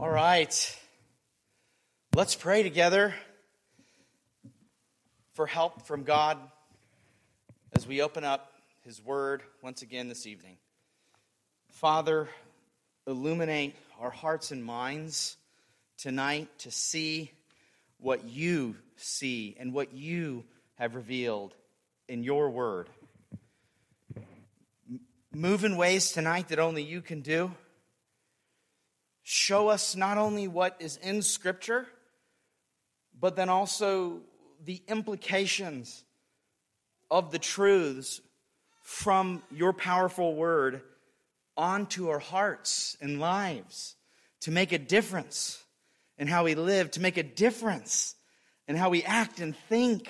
All right. Let's pray together for help from God as we open up His Word once again this evening. Father, illuminate our hearts and minds tonight to see what you see and what you have revealed in your Word. Move in ways tonight that only you can do show us not only what is in Scripture, but then also the implications of the truths from your powerful word onto our hearts and lives to make a difference in how we live, to make a difference in how we act and think,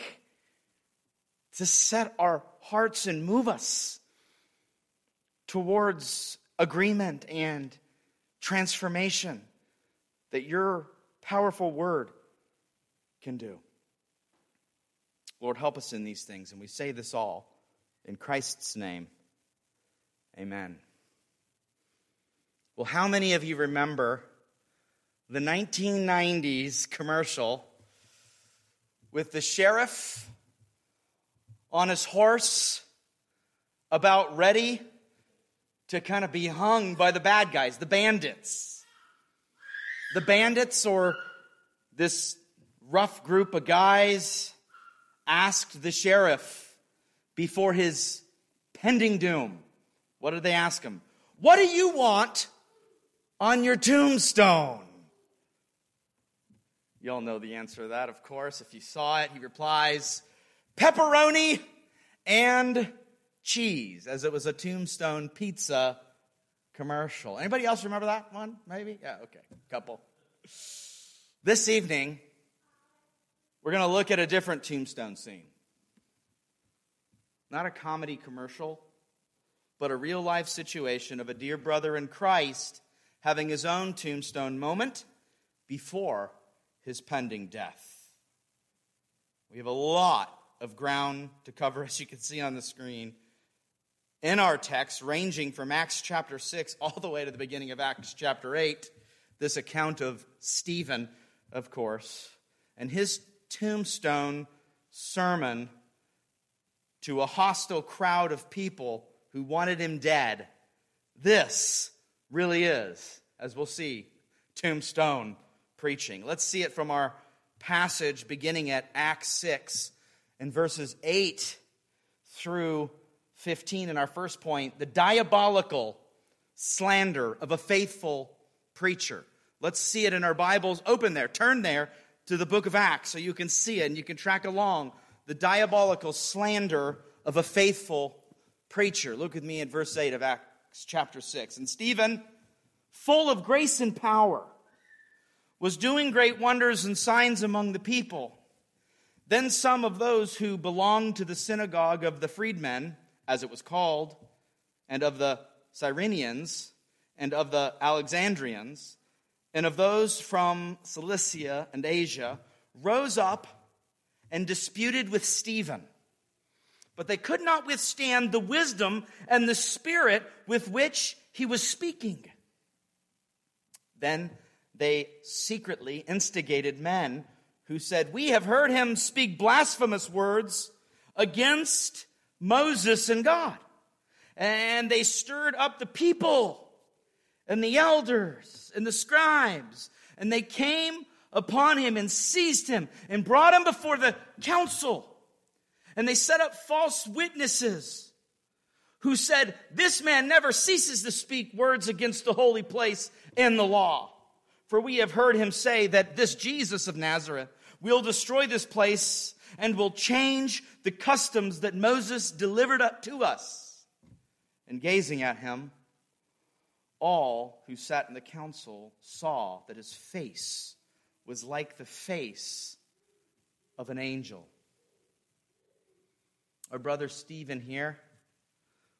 to set our hearts and move us towards agreement and transformation that your powerful word can do. Lord, help us in these things. And we say this all in Christ's name. Amen. Well, how many of you remember the 1990s commercial with the sheriff on his horse about ready to kind of be hung by the bad guys, the bandits. The bandits, or this rough group of guys, asked the sheriff before his pending doom. What did they ask him? What do you want on your tombstone? You all know the answer to that, of course. If you saw it, he replies, pepperoni and cheese, as it was a tombstone pizza commercial. Anybody else remember that one? Maybe? Yeah, okay, couple. This evening, we're going to look at a different tombstone scene. Not a comedy commercial, but a real life situation of a dear brother in Christ having his own tombstone moment before his pending death. We have a lot of ground to cover, as you can see on the screen in our text, ranging from Acts chapter 6 all the way to the beginning of Acts chapter 8, this account of Stephen, of course, and his tombstone sermon to a hostile crowd of people who wanted him dead. This really is, as we'll see, tombstone preaching. Let's see it from our passage beginning at Acts 6 and verses 8 through 15 in our first point the diabolical slander of a faithful preacher. Let's see it in our Bibles. Open there, turn there to the book of Acts so you can see it and you can track along the diabolical slander of a faithful preacher. Look with me at verse 8 of Acts chapter 6. And Stephen, full of grace and power, was doing great wonders and signs among the people. Then some of those who belonged to the synagogue of the freedmen, as it was called, and of the Cyrenians, and of the Alexandrians, and of those from Cilicia and Asia, rose up and disputed with Stephen. But they could not withstand the wisdom and the spirit with which he was speaking. Then they secretly instigated men who said, We have heard him speak blasphemous words against Moses and God. And they stirred up the people and the elders and the scribes. And they came upon him and seized him and brought him before the council. And they set up false witnesses who said, This man never ceases to speak words against the holy place and the law. For we have heard him say that this Jesus of Nazareth will destroy this place and will change the customs that Moses delivered up to us. And gazing at him, all who sat in the council saw that his face was like the face of an angel. Our brother Stephen here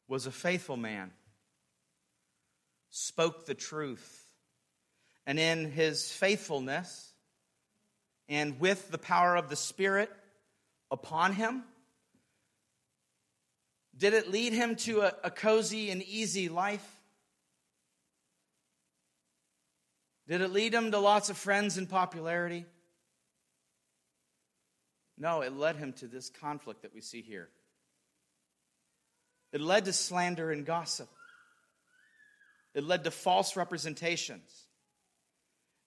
was a faithful man, spoke the truth, and in his faithfulness and with the power of the Spirit, upon him? Did it lead him to a, a cozy and easy life? Did it lead him to lots of friends and popularity? No, it led him to this conflict that we see here. It led to slander and gossip. It led to false representations.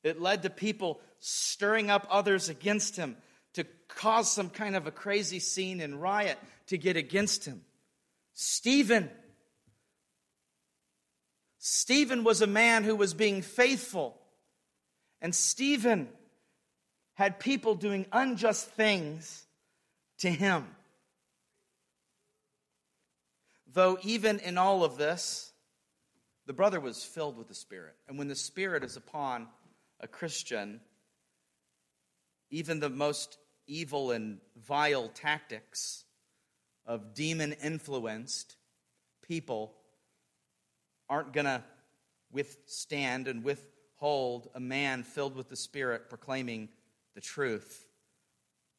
It led to people stirring up others against him to cause some kind of a crazy scene and riot to get against him. Stephen. Stephen was a man who was being faithful. And Stephen had people doing unjust things to him. Though, even in all of this, the brother was filled with the Spirit. And when the Spirit is upon a Christian, even the most evil and vile tactics of demon influenced people aren't going to withstand and withhold a man filled with the Spirit proclaiming the truth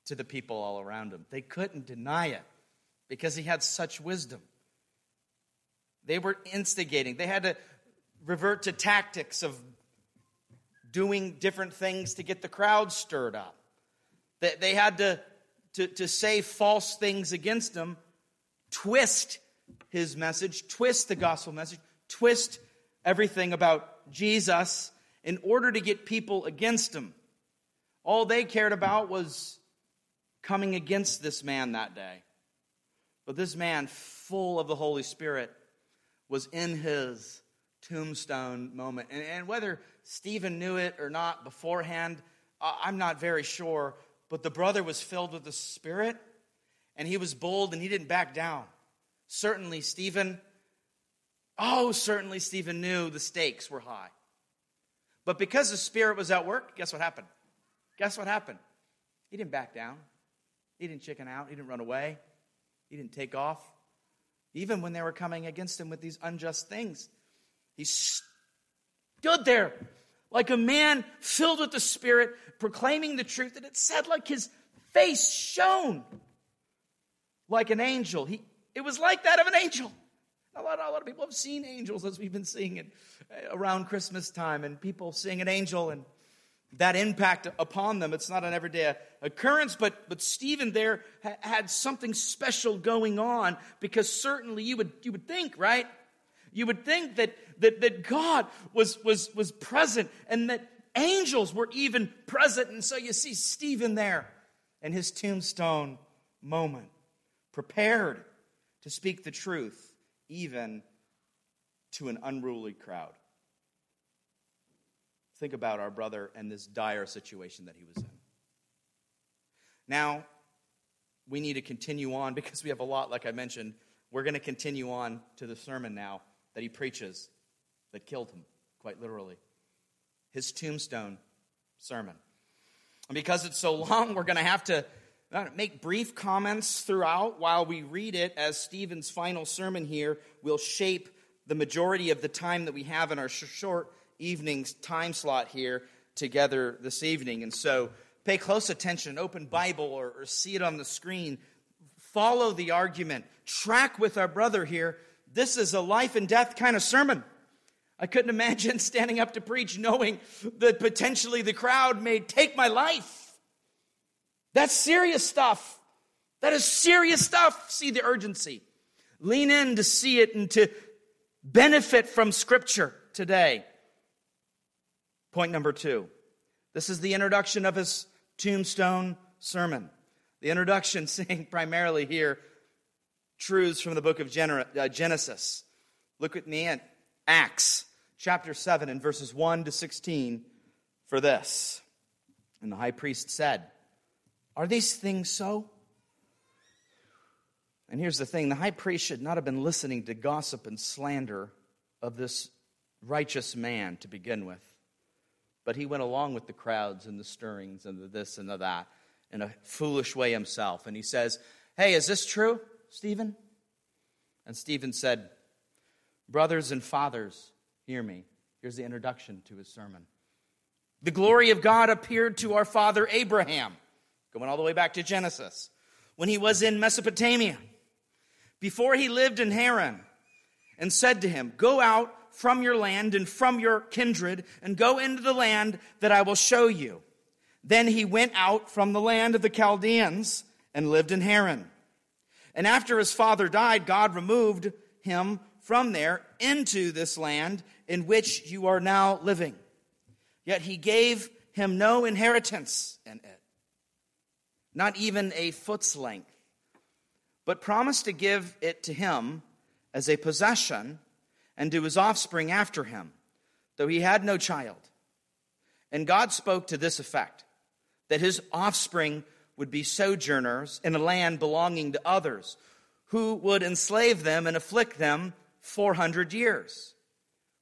to the people all around him. They couldn't deny it because he had such wisdom. They were instigating, they had to revert to tactics of doing different things to get the crowd stirred up. That they had to, to, to say false things against him, twist his message, twist the gospel message, twist everything about Jesus in order to get people against him. All they cared about was coming against this man that day. But this man, full of the Holy Spirit, was in his tombstone moment. And, and whether Stephen knew it or not beforehand, I'm not very sure. But the brother was filled with the Spirit, and he was bold and he didn't back down. Certainly, Stephen, oh, certainly, Stephen knew the stakes were high. But because the Spirit was at work, guess what happened? Guess what happened? He didn't back down. He didn't chicken out. He didn't run away. He didn't take off. Even when they were coming against him with these unjust things, he stood there like a man filled with the Spirit, proclaiming the truth. And it said, like his face shone like an angel. He, it was like that of an angel. A lot, a lot of people have seen angels as we've been seeing it uh, around Christmas time, and people seeing an angel and that impact upon them. It's not an everyday occurrence, but, but Stephen there ha- had something special going on because certainly you would, you would think, right? You would think that, that, that God was, was, was present and that angels were even present. And so you see Stephen there in his tombstone moment, prepared to speak the truth even to an unruly crowd. Think about our brother and this dire situation that he was in. Now, we need to continue on because we have a lot, like I mentioned. We're going to continue on to the sermon now that he preaches that killed him, quite literally. His tombstone sermon. And because it's so long, we're going to have to uh, make brief comments throughout while we read it, as Stephen's final sermon here will shape the majority of the time that we have in our short evening's time slot here together this evening. And so pay close attention, open Bible or, or see it on the screen. Follow the argument. Track with our brother here. This is a life and death kind of sermon. I couldn't imagine standing up to preach knowing that potentially the crowd may take my life. That's serious stuff. That is serious stuff. See the urgency. Lean in to see it and to benefit from Scripture today. Point number two. This is the introduction of his tombstone sermon. The introduction saying primarily here truths from the book of uh, Genesis. Look at me at Acts chapter 7 and verses 1 to 16 for this. And the high priest said, Are these things so? And here's the thing the high priest should not have been listening to gossip and slander of this righteous man to begin with. But he went along with the crowds and the stirrings and the this and the that in a foolish way himself. And he says, Hey, is this true, Stephen? And Stephen said, Brothers and fathers, hear me. Here's the introduction to his sermon. The glory of God appeared to our father Abraham, going all the way back to Genesis, when he was in Mesopotamia, before he lived in Haran, and said to him, Go out from your land and from your kindred and go into the land that I will show you. Then he went out from the land of the Chaldeans and lived in Haran. And after his father died, God removed him from there into this land in which you are now living. Yet he gave him no inheritance in it, not even a foot's length, but promised to give it to him as a possession and to his offspring after him, though he had no child. And God spoke to this effect that his offspring would be sojourners in a land belonging to others, who would enslave them and afflict them 400 years.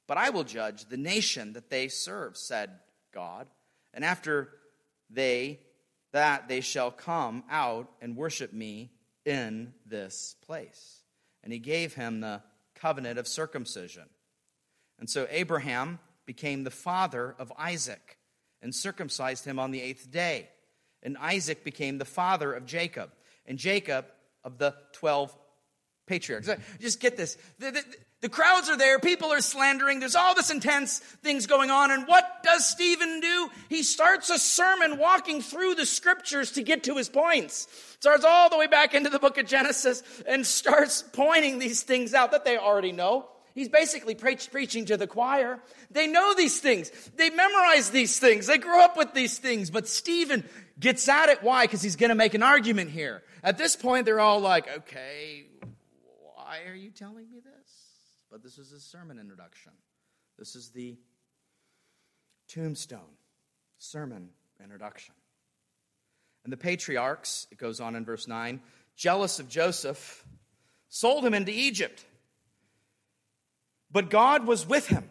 But I will judge the nation that they serve, said God. And after they that they shall come out and worship me in this place. And he gave him the covenant of circumcision. And so Abraham became the father of Isaac and circumcised him on the eighth day. And Isaac became the father of Jacob, and Jacob of the 12 patriarchs. Just get this. The, the, the, crowds are there, people are slandering, there's all this intense things going on. And what does Stephen do? He starts a sermon walking through the scriptures to get to his points. Starts all the way back into the book of Genesis and starts pointing these things out that they already know. He's basically pre- preaching to the choir. They know these things. They memorize these things. They grew up with these things. But Stephen gets at it. Why? Because he's going to make an argument here. At this point, they're all like, okay, why are you telling me this? But this is his sermon introduction. This is the tombstone sermon introduction. And the patriarchs, it goes on in verse 9, jealous of Joseph, sold him into Egypt but God was with him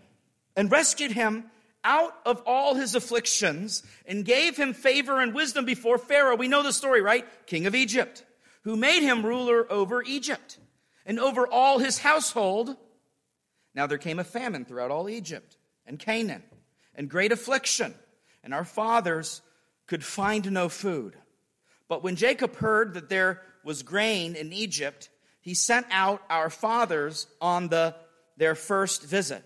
and rescued him out of all his afflictions and gave him favor and wisdom before Pharaoh. We know the story, right? King of Egypt, who made him ruler over Egypt and over all his household. Now there came a famine throughout all Egypt and Canaan and great affliction, and our fathers could find no food. But when Jacob heard that there was grain in Egypt, he sent out our fathers on the their first visit.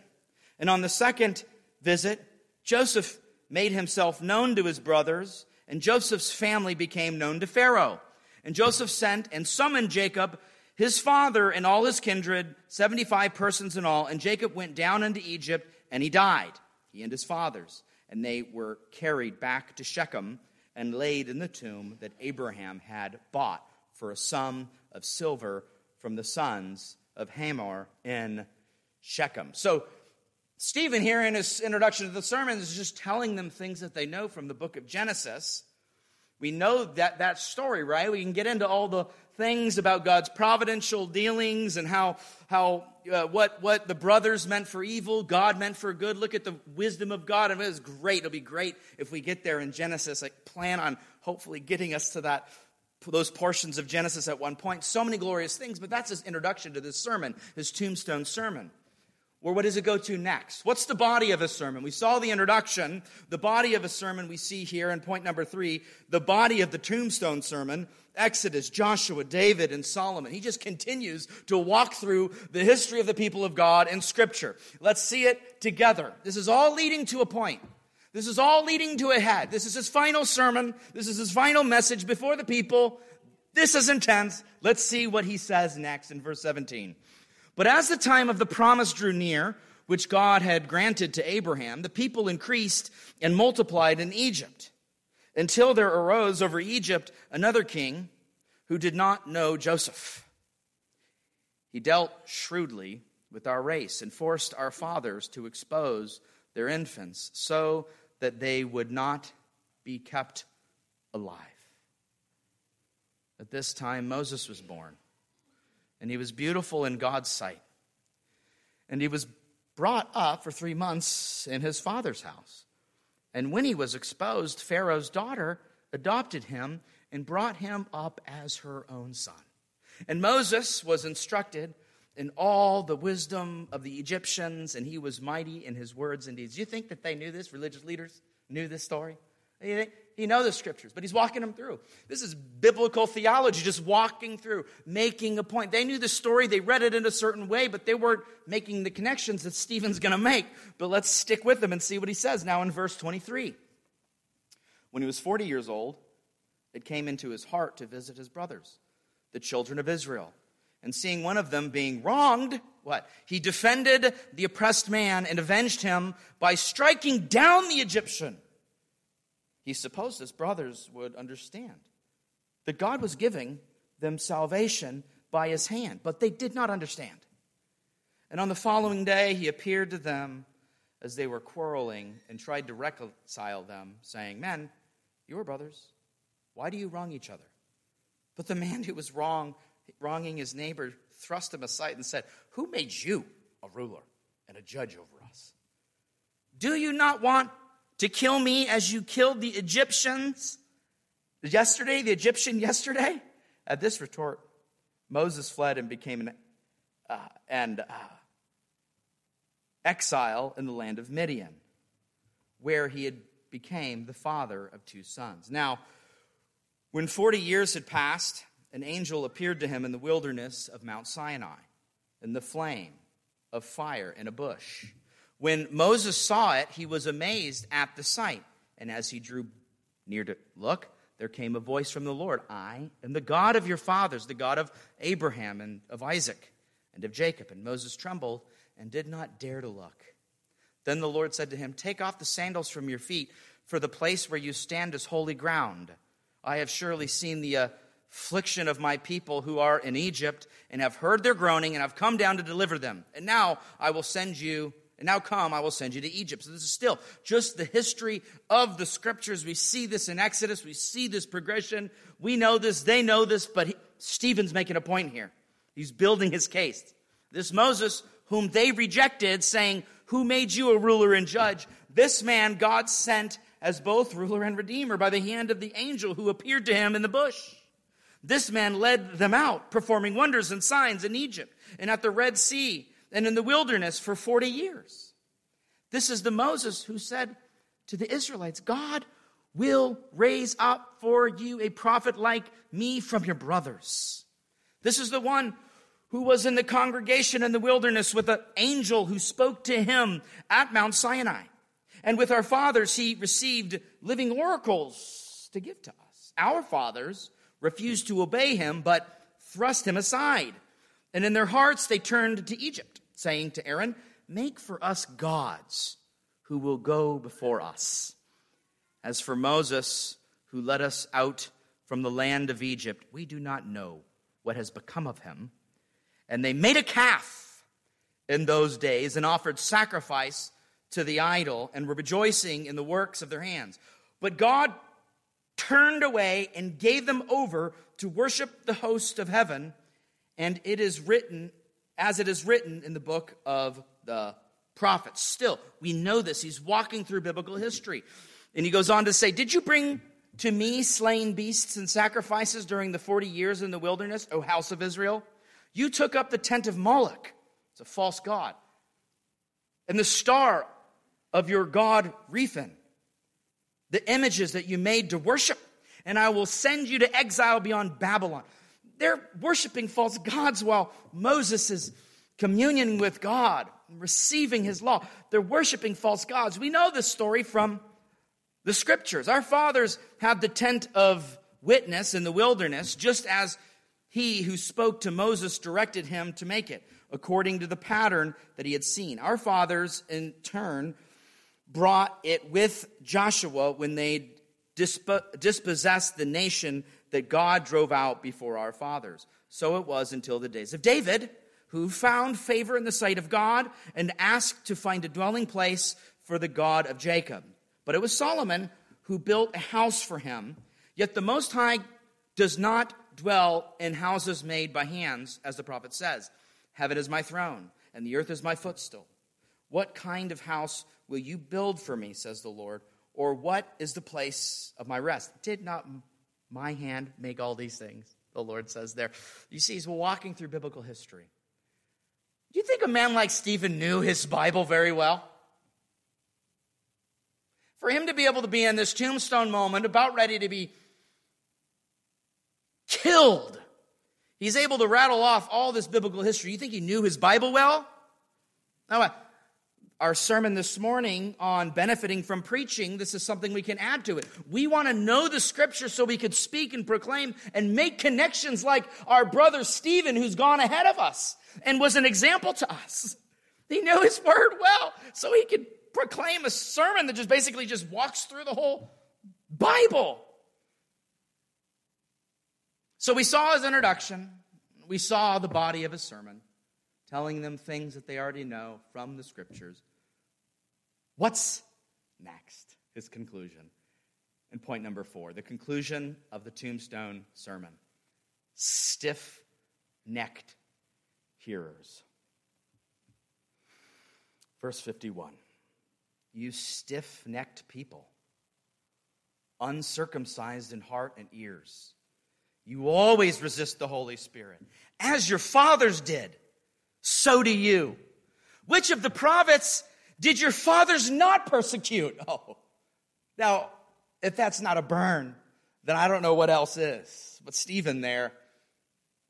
And on the second visit, Joseph made himself known to his brothers, and Joseph's family became known to Pharaoh. And Joseph sent and summoned Jacob, his father, and all his kindred, 75 persons in all. And Jacob went down into Egypt, and he died, he and his fathers. And they were carried back to Shechem and laid in the tomb that Abraham had bought for a sum of silver from the sons of Hamor in Shechem. So, Stephen, here in his introduction to the sermon, is just telling them things that they know from the book of Genesis. We know that, that story, right? We can get into all the things about God's providential dealings and how, how uh, what, what the brothers meant for evil, God meant for good. Look at the wisdom of God. And it was great. It'll be great if we get there in Genesis. I plan on hopefully getting us to that those portions of Genesis at one point. So many glorious things, but that's his introduction to this sermon, his tombstone sermon. Or what does it go to next? What's the body of a sermon? We saw the introduction. The body of a sermon we see here in point number three, the body of the tombstone sermon, Exodus, Joshua, David, and Solomon. He just continues to walk through the history of the people of God in Scripture. Let's see it together. This is all leading to a point. This is all leading to a head. This is his final sermon. This is his final message before the people. This is intense. Let's see what he says next in verse 17. But as the time of the promise drew near, which God had granted to Abraham, the people increased and multiplied in Egypt, until there arose over Egypt another king who did not know Joseph. He dealt shrewdly with our race and forced our fathers to expose their infants so that they would not be kept alive. At this time, Moses was born and he was beautiful in God's sight. And he was brought up for three months in his father's house. And when he was exposed, Pharaoh's daughter adopted him and brought him up as her own son. And Moses was instructed in all the wisdom of the Egyptians, and he was mighty in his words and deeds. Do you think that they knew this? Religious leaders knew this story? He knows the scriptures, but he's walking them through. This is biblical theology, just walking through, making a point. They knew the story, they read it in a certain way, but they weren't making the connections that Stephen's going to make. But let's stick with him and see what he says now in verse 23. When he was 40 years old, it came into his heart to visit his brothers, the children of Israel. And seeing one of them being wronged, what? He defended the oppressed man and avenged him by striking down the Egyptian he supposed his brothers would understand that God was giving them salvation by his hand, but they did not understand. And on the following day, he appeared to them as they were quarreling and tried to reconcile them, saying, Men, you are brothers. Why do you wrong each other? But the man who was wrong, wronging his neighbor thrust him aside and said, Who made you a ruler and a judge over us? Do you not want to kill me as you killed the Egyptians yesterday, the Egyptian yesterday? At this retort, Moses fled and became an uh, uh, exile in the land of Midian, where he had became the father of two sons. Now, when 40 years had passed, an angel appeared to him in the wilderness of Mount Sinai, in the flame of fire in a bush. When Moses saw it, he was amazed at the sight. And as he drew near to look, there came a voice from the Lord I am the God of your fathers, the God of Abraham and of Isaac and of Jacob. And Moses trembled and did not dare to look. Then the Lord said to him, Take off the sandals from your feet, for the place where you stand is holy ground. I have surely seen the affliction of my people who are in Egypt, and have heard their groaning, and have come down to deliver them. And now I will send you and now come, I will send you to Egypt. So this is still just the history of the scriptures. We see this in Exodus. We see this progression. We know this. They know this. But he, Stephen's making a point here. He's building his case. This Moses, whom they rejected, saying, Who made you a ruler and judge? This man God sent as both ruler and redeemer by the hand of the angel who appeared to him in the bush. This man led them out, performing wonders and signs in Egypt and at the Red Sea and in the wilderness for 40 years. This is the Moses who said to the Israelites, God will raise up for you a prophet like me from your brothers. This is the one who was in the congregation in the wilderness with an angel who spoke to him at Mount Sinai. And with our fathers, he received living oracles to give to us. Our fathers refused to obey him, but thrust him aside. And in their hearts, they turned to Egypt saying to Aaron, Make for us gods who will go before us. As for Moses, who led us out from the land of Egypt, we do not know what has become of him. And they made a calf in those days and offered sacrifice to the idol and were rejoicing in the works of their hands. But God turned away and gave them over to worship the host of heaven. And it is written as it is written in the book of the prophets. Still, we know this. He's walking through biblical history. And he goes on to say, Did you bring to me slain beasts and sacrifices during the 40 years in the wilderness, O house of Israel? You took up the tent of Moloch, it's a false god, and the star of your god Rephan, the images that you made to worship, and I will send you to exile beyond Babylon. They're worshiping false gods while Moses is communing with God receiving his law. They're worshiping false gods. We know this story from the scriptures. Our fathers had the tent of witness in the wilderness, just as he who spoke to Moses directed him to make it, according to the pattern that he had seen. Our fathers, in turn, brought it with Joshua when they dispossessed the nation that God drove out before our fathers. So it was until the days of David, who found favor in the sight of God and asked to find a dwelling place for the God of Jacob. But it was Solomon who built a house for him. Yet the Most High does not dwell in houses made by hands, as the prophet says Heaven is my throne, and the earth is my footstool. What kind of house will you build for me, says the Lord? Or what is the place of my rest? Did not my hand make all these things, the Lord says there. You see, he's walking through biblical history. Do you think a man like Stephen knew his Bible very well? For him to be able to be in this tombstone moment, about ready to be killed, he's able to rattle off all this biblical history. You think he knew his Bible well? Now, our sermon this morning on benefiting from preaching, this is something we can add to it. We want to know the scripture so we could speak and proclaim and make connections like our brother Stephen, who's gone ahead of us and was an example to us. He knew his word well, so he could proclaim a sermon that just basically just walks through the whole Bible. So we saw his introduction, we saw the body of his sermon, telling them things that they already know from the scriptures. What's next? His conclusion. And point number four the conclusion of the tombstone sermon stiff necked hearers. Verse 51 You stiff necked people, uncircumcised in heart and ears, you always resist the Holy Spirit. As your fathers did, so do you. Which of the prophets did your fathers not persecute? Oh, now, if that's not a burn, then I don't know what else is. But Stephen there,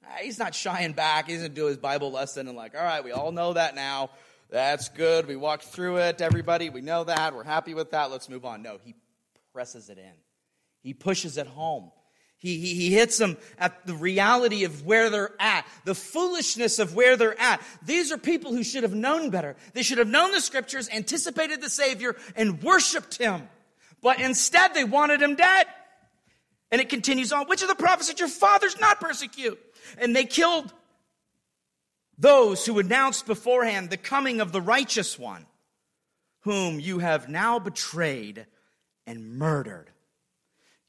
ah, he's not shying back. He doesn't do his Bible lesson and like, all right, we all know that now. That's good. We walked through it. Everybody, we know that. We're happy with that. Let's move on. No, he presses it in. He pushes it home. He, he, he hits them at the reality of where they're at, the foolishness of where they're at. These are people who should have known better. They should have known the scriptures, anticipated the Savior, and worshiped him. But instead, they wanted him dead. And it continues on. Which of the prophets did your fathers not persecute? And they killed those who announced beforehand the coming of the righteous one, whom you have now betrayed and murdered.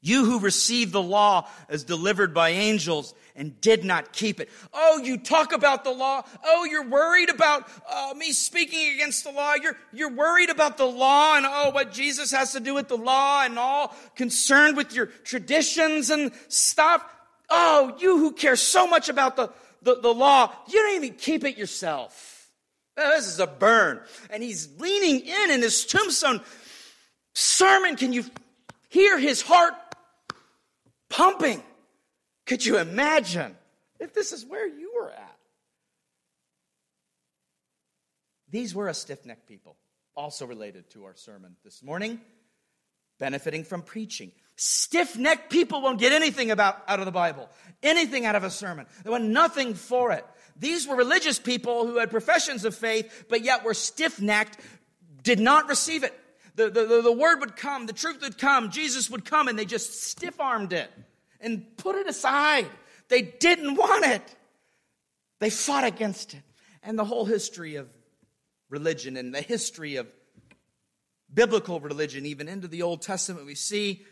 You who received the law as delivered by angels and did not keep it. Oh, you talk about the law. Oh, you're worried about uh, me speaking against the law. You're, you're worried about the law and oh, what Jesus has to do with the law and all concerned with your traditions and stuff. Oh, you who care so much about the, the, the law, you don't even keep it yourself. This is a burn. And he's leaning in in his tombstone sermon. Can you hear his heart pumping. Could you imagine if this is where you were at? These were a stiff necked people, also related to our sermon this morning, benefiting from preaching. Stiff necked people won't get anything about, out of the Bible, anything out of a sermon. They want nothing for it. These were religious people who had professions of faith, but yet were stiff necked, did not receive it the, the, the word would come, the truth would come, Jesus would come, and they just stiff armed it and put it aside. They didn't want it. They fought against it. And the whole history of religion and the history of biblical religion, even into the Old Testament, we see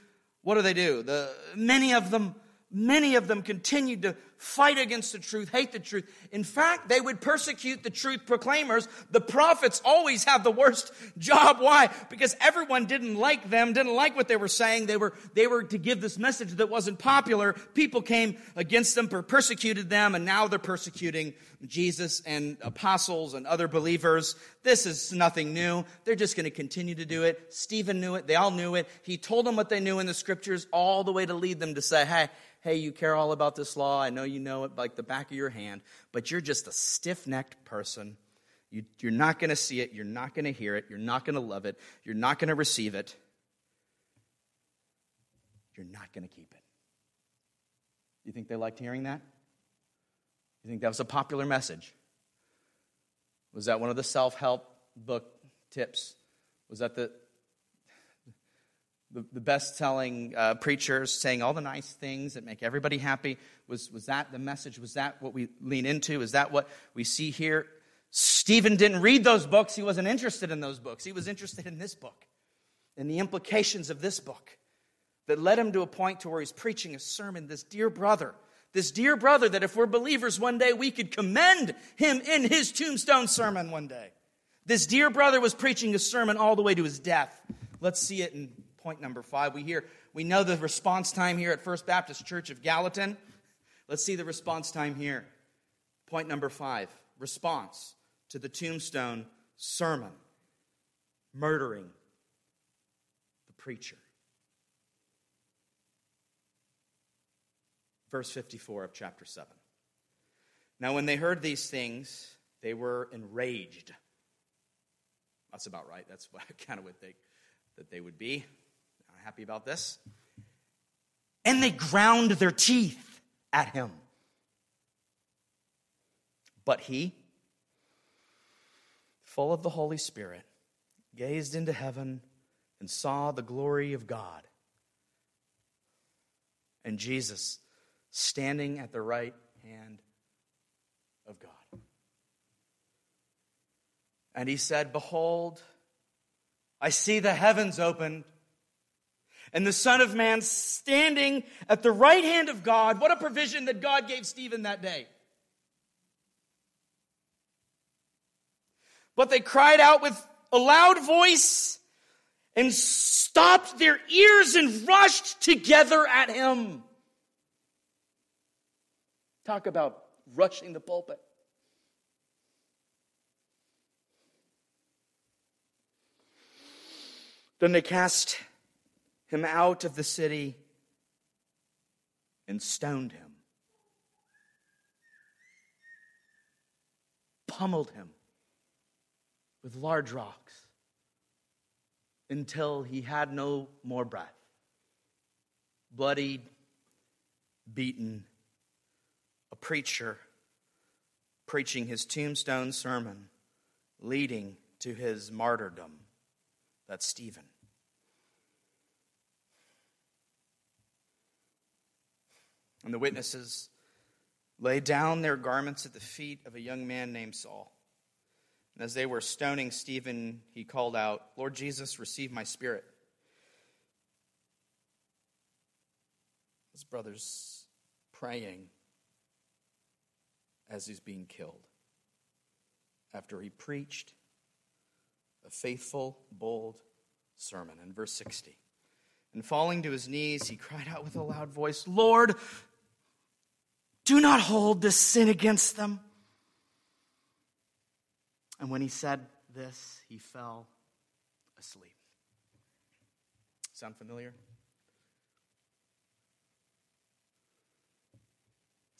what do they do? The, many of them Many of them continued to fight against the truth, hate the truth. In fact, they would persecute the truth proclaimers. The prophets always have the worst job. Why? Because everyone didn't like them, didn't like what they were saying. They were, they were to give this message that wasn't popular. People came against them, persecuted them, and now they're persecuting Jesus and apostles and other believers. This is nothing new. They're just going to continue to do it. Stephen knew it. They all knew it. He told them what they knew in the scriptures all the way to lead them to say, hey, hey, you care all about this law. I know you know it like the back of your hand, but you're just a stiff necked person. You, are not going to see it. You're not going to hear it. You're not going to love it. You're not going to receive it. You're not going to keep it. You think they liked hearing that? You think that was a popular message? Was that one of the self help book tips? Was that the, the, the best selling uh, preachers saying all the nice things that make everybody happy. Was, was that the message? Was that what we lean into? Is that what we see here? Stephen didn't read those books. He wasn't interested in those books. He was interested in this book and the implications of this book that led him to a point to where he's preaching a sermon. This dear brother, this dear brother, that if we're believers one day, we could commend him in his tombstone sermon one day. This dear brother was preaching a sermon all the way to his death. Let's see it in point number five. We hear, we know the response time here at First Baptist Church of Gallatin. Let's see the response time here. Point number five response to the tombstone sermon murdering the preacher. Verse 54 of chapter 7. Now, when they heard these things, they were enraged. That's about right. That's what I kind of would think that they would be. Happy about this. And they ground their teeth at him. But he, full of the Holy Spirit, gazed into heaven and saw the glory of God and Jesus standing at the right hand of God. And he said, Behold, I see the heavens opened and the Son of Man standing at the right hand of God. What a provision that God gave Stephen that day. But they cried out with a loud voice and stopped their ears and rushed together at him. Talk about rushing the pulpit. Then they cast him out of the city and stoned him, pummeled him with large rocks until he had no more breath. Bloodied, beaten, a preacher preaching his tombstone sermon, leading to his martyrdom. That's Stephen. And the witnesses laid down their garments at the feet of a young man named Saul. And as they were stoning Stephen, he called out, Lord Jesus, receive my spirit. His brother's praying as he's being killed after he preached a faithful, bold sermon. In verse 60, and falling to his knees, he cried out with a loud voice, Lord, do not hold this sin against them. And when he said this, he fell asleep. Sound familiar?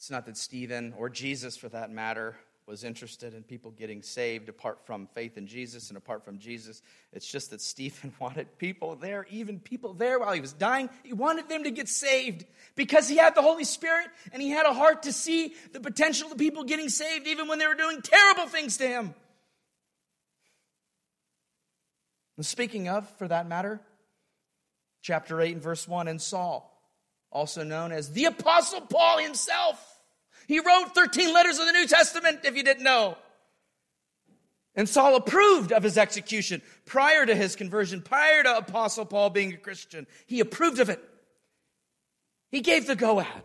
It's not that Stephen, or Jesus for that matter, was interested in people getting saved apart from faith in Jesus and apart from Jesus. It's just that Stephen wanted people there, even people there while he was dying. He wanted them to get saved because he had the Holy Spirit and he had a heart to see the potential of people getting saved even when they were doing terrible things to him. And speaking of, for that matter, chapter 8 and verse 1, and Saul, also known as the Apostle Paul himself. He wrote 13 letters of the New Testament, if you didn't know. And Saul approved of his execution prior to his conversion, prior to Apostle Paul being a Christian. He approved of it. He gave the go ahead.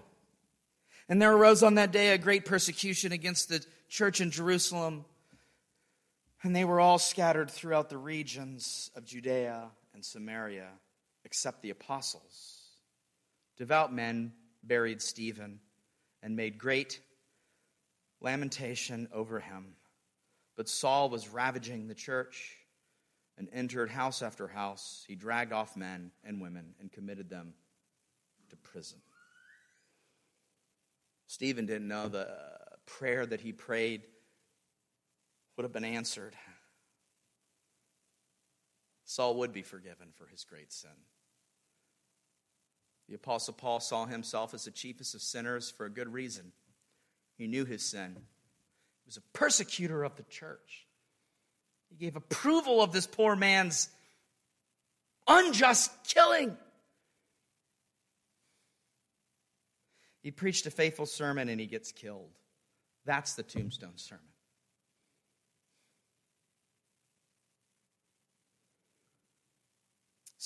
And there arose on that day a great persecution against the church in Jerusalem and they were all scattered throughout the regions of Judea and Samaria, except the apostles. Devout men buried Stephen and made great lamentation over him. But Saul was ravaging the church and entered house after house. He dragged off men and women and committed them to prison. Stephen didn't know the uh, prayer that he prayed would have been answered. Saul would be forgiven for his great sin. The Apostle Paul saw himself as the chiefest of sinners for a good reason. He knew his sin. He was a persecutor of the church. He gave approval of this poor man's unjust killing. He preached a faithful sermon and he gets killed. That's the tombstone sermon.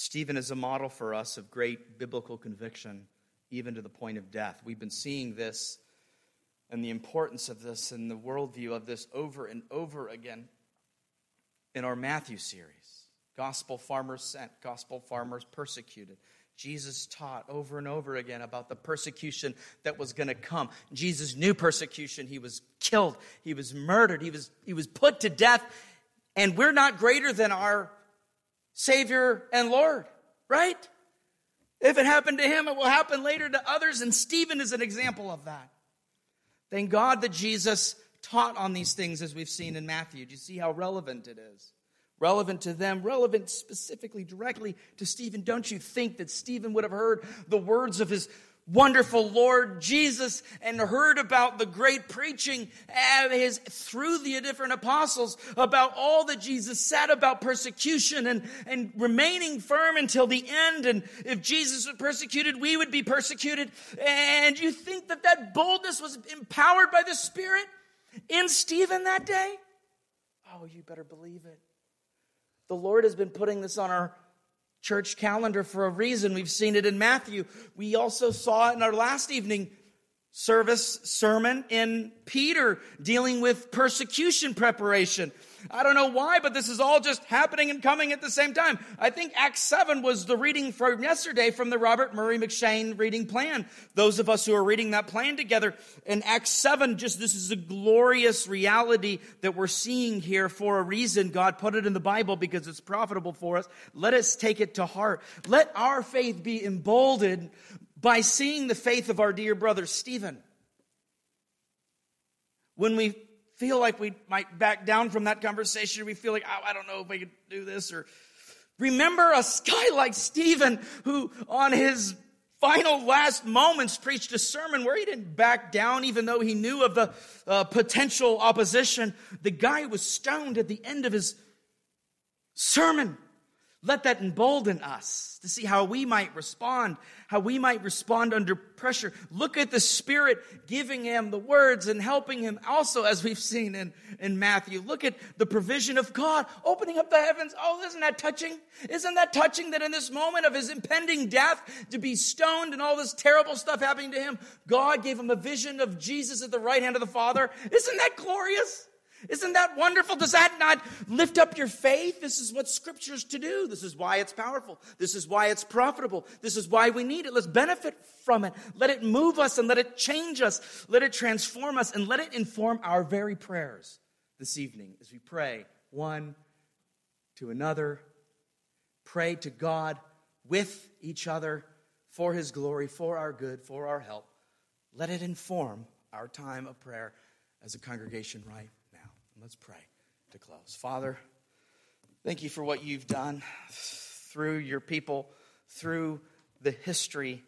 Stephen is a model for us of great biblical conviction, even to the point of death. We've been seeing this and the importance of this and the worldview of this over and over again in our Matthew series. Gospel farmers sent, gospel farmers persecuted. Jesus taught over and over again about the persecution that was going to come. Jesus knew persecution. He was killed, he was murdered, he was, he was put to death. And we're not greater than our Savior and Lord, right? If it happened to him, it will happen later to others, and Stephen is an example of that. Thank God that Jesus taught on these things as we've seen in Matthew. Do you see how relevant it is? Relevant to them, relevant specifically, directly to Stephen. Don't you think that Stephen would have heard the words of his wonderful Lord Jesus and heard about the great preaching his, through the different apostles about all that Jesus said about persecution and, and remaining firm until the end. And if Jesus was persecuted, we would be persecuted. And you think that that boldness was empowered by the Spirit in Stephen that day? Oh, you better believe it. The Lord has been putting this on our church calendar for a reason. We've seen it in Matthew. We also saw it in our last evening service sermon in Peter dealing with persecution preparation. I don't know why, but this is all just happening and coming at the same time. I think Acts 7 was the reading from yesterday from the Robert Murray M'Cheyne reading plan. Those of us who are reading that plan together in Acts 7, just this is a glorious reality that we're seeing here for a reason. God put it in the Bible because it's profitable for us. Let us take it to heart. Let our faith be emboldened by seeing the faith of our dear brother Stephen. When we feel like we might back down from that conversation. We feel like, oh, I don't know if we could do this. Or remember a guy like Stephen who, on his final last moments, preached a sermon where he didn't back down, even though he knew of the uh, potential opposition. The guy was stoned at the end of his sermon. Let that embolden us to see how we might respond, how we might respond under pressure. Look at the Spirit giving him the words and helping him also, as we've seen in, in Matthew. Look at the provision of God opening up the heavens. Oh, isn't that touching? Isn't that touching that in this moment of his impending death, to be stoned and all this terrible stuff happening to him, God gave him a vision of Jesus at the right hand of the Father? Isn't that glorious? Isn't that wonderful? Does that not lift up your faith? This is what scripture's to do. This is why it's powerful. This is why it's profitable. This is why we need it. Let's benefit from it. Let it move us and let it change us. Let it transform us and let it inform our very prayers this evening as we pray one to another. Pray to God with each other for his glory, for our good, for our help. Let it inform our time of prayer as a congregation right Let's pray to close. Father, thank you for what you've done through your people, through the history,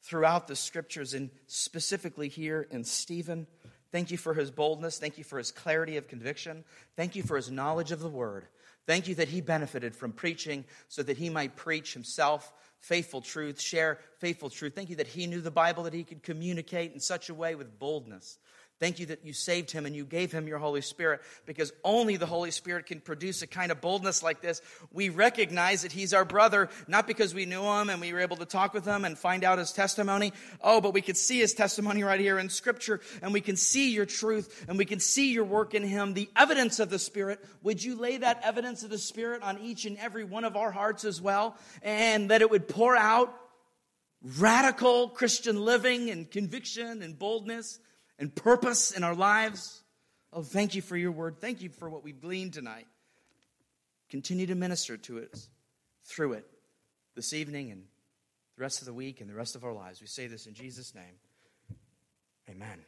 throughout the scriptures, and specifically here in Stephen. Thank you for his boldness. Thank you for his clarity of conviction. Thank you for his knowledge of the word. Thank you that he benefited from preaching so that he might preach himself faithful truth, share faithful truth. Thank you that he knew the Bible, that he could communicate in such a way with boldness Thank you that you saved him and you gave him your Holy Spirit because only the Holy Spirit can produce a kind of boldness like this. We recognize that he's our brother, not because we knew him and we were able to talk with him and find out his testimony. Oh, but we could see his testimony right here in Scripture and we can see your truth and we can see your work in him, the evidence of the Spirit. Would you lay that evidence of the Spirit on each and every one of our hearts as well and that it would pour out radical Christian living and conviction and boldness? And purpose in our lives. Oh, thank you for your word. Thank you for what we've gleaned tonight. Continue to minister to us through it this evening and the rest of the week and the rest of our lives. We say this in Jesus' name. Amen.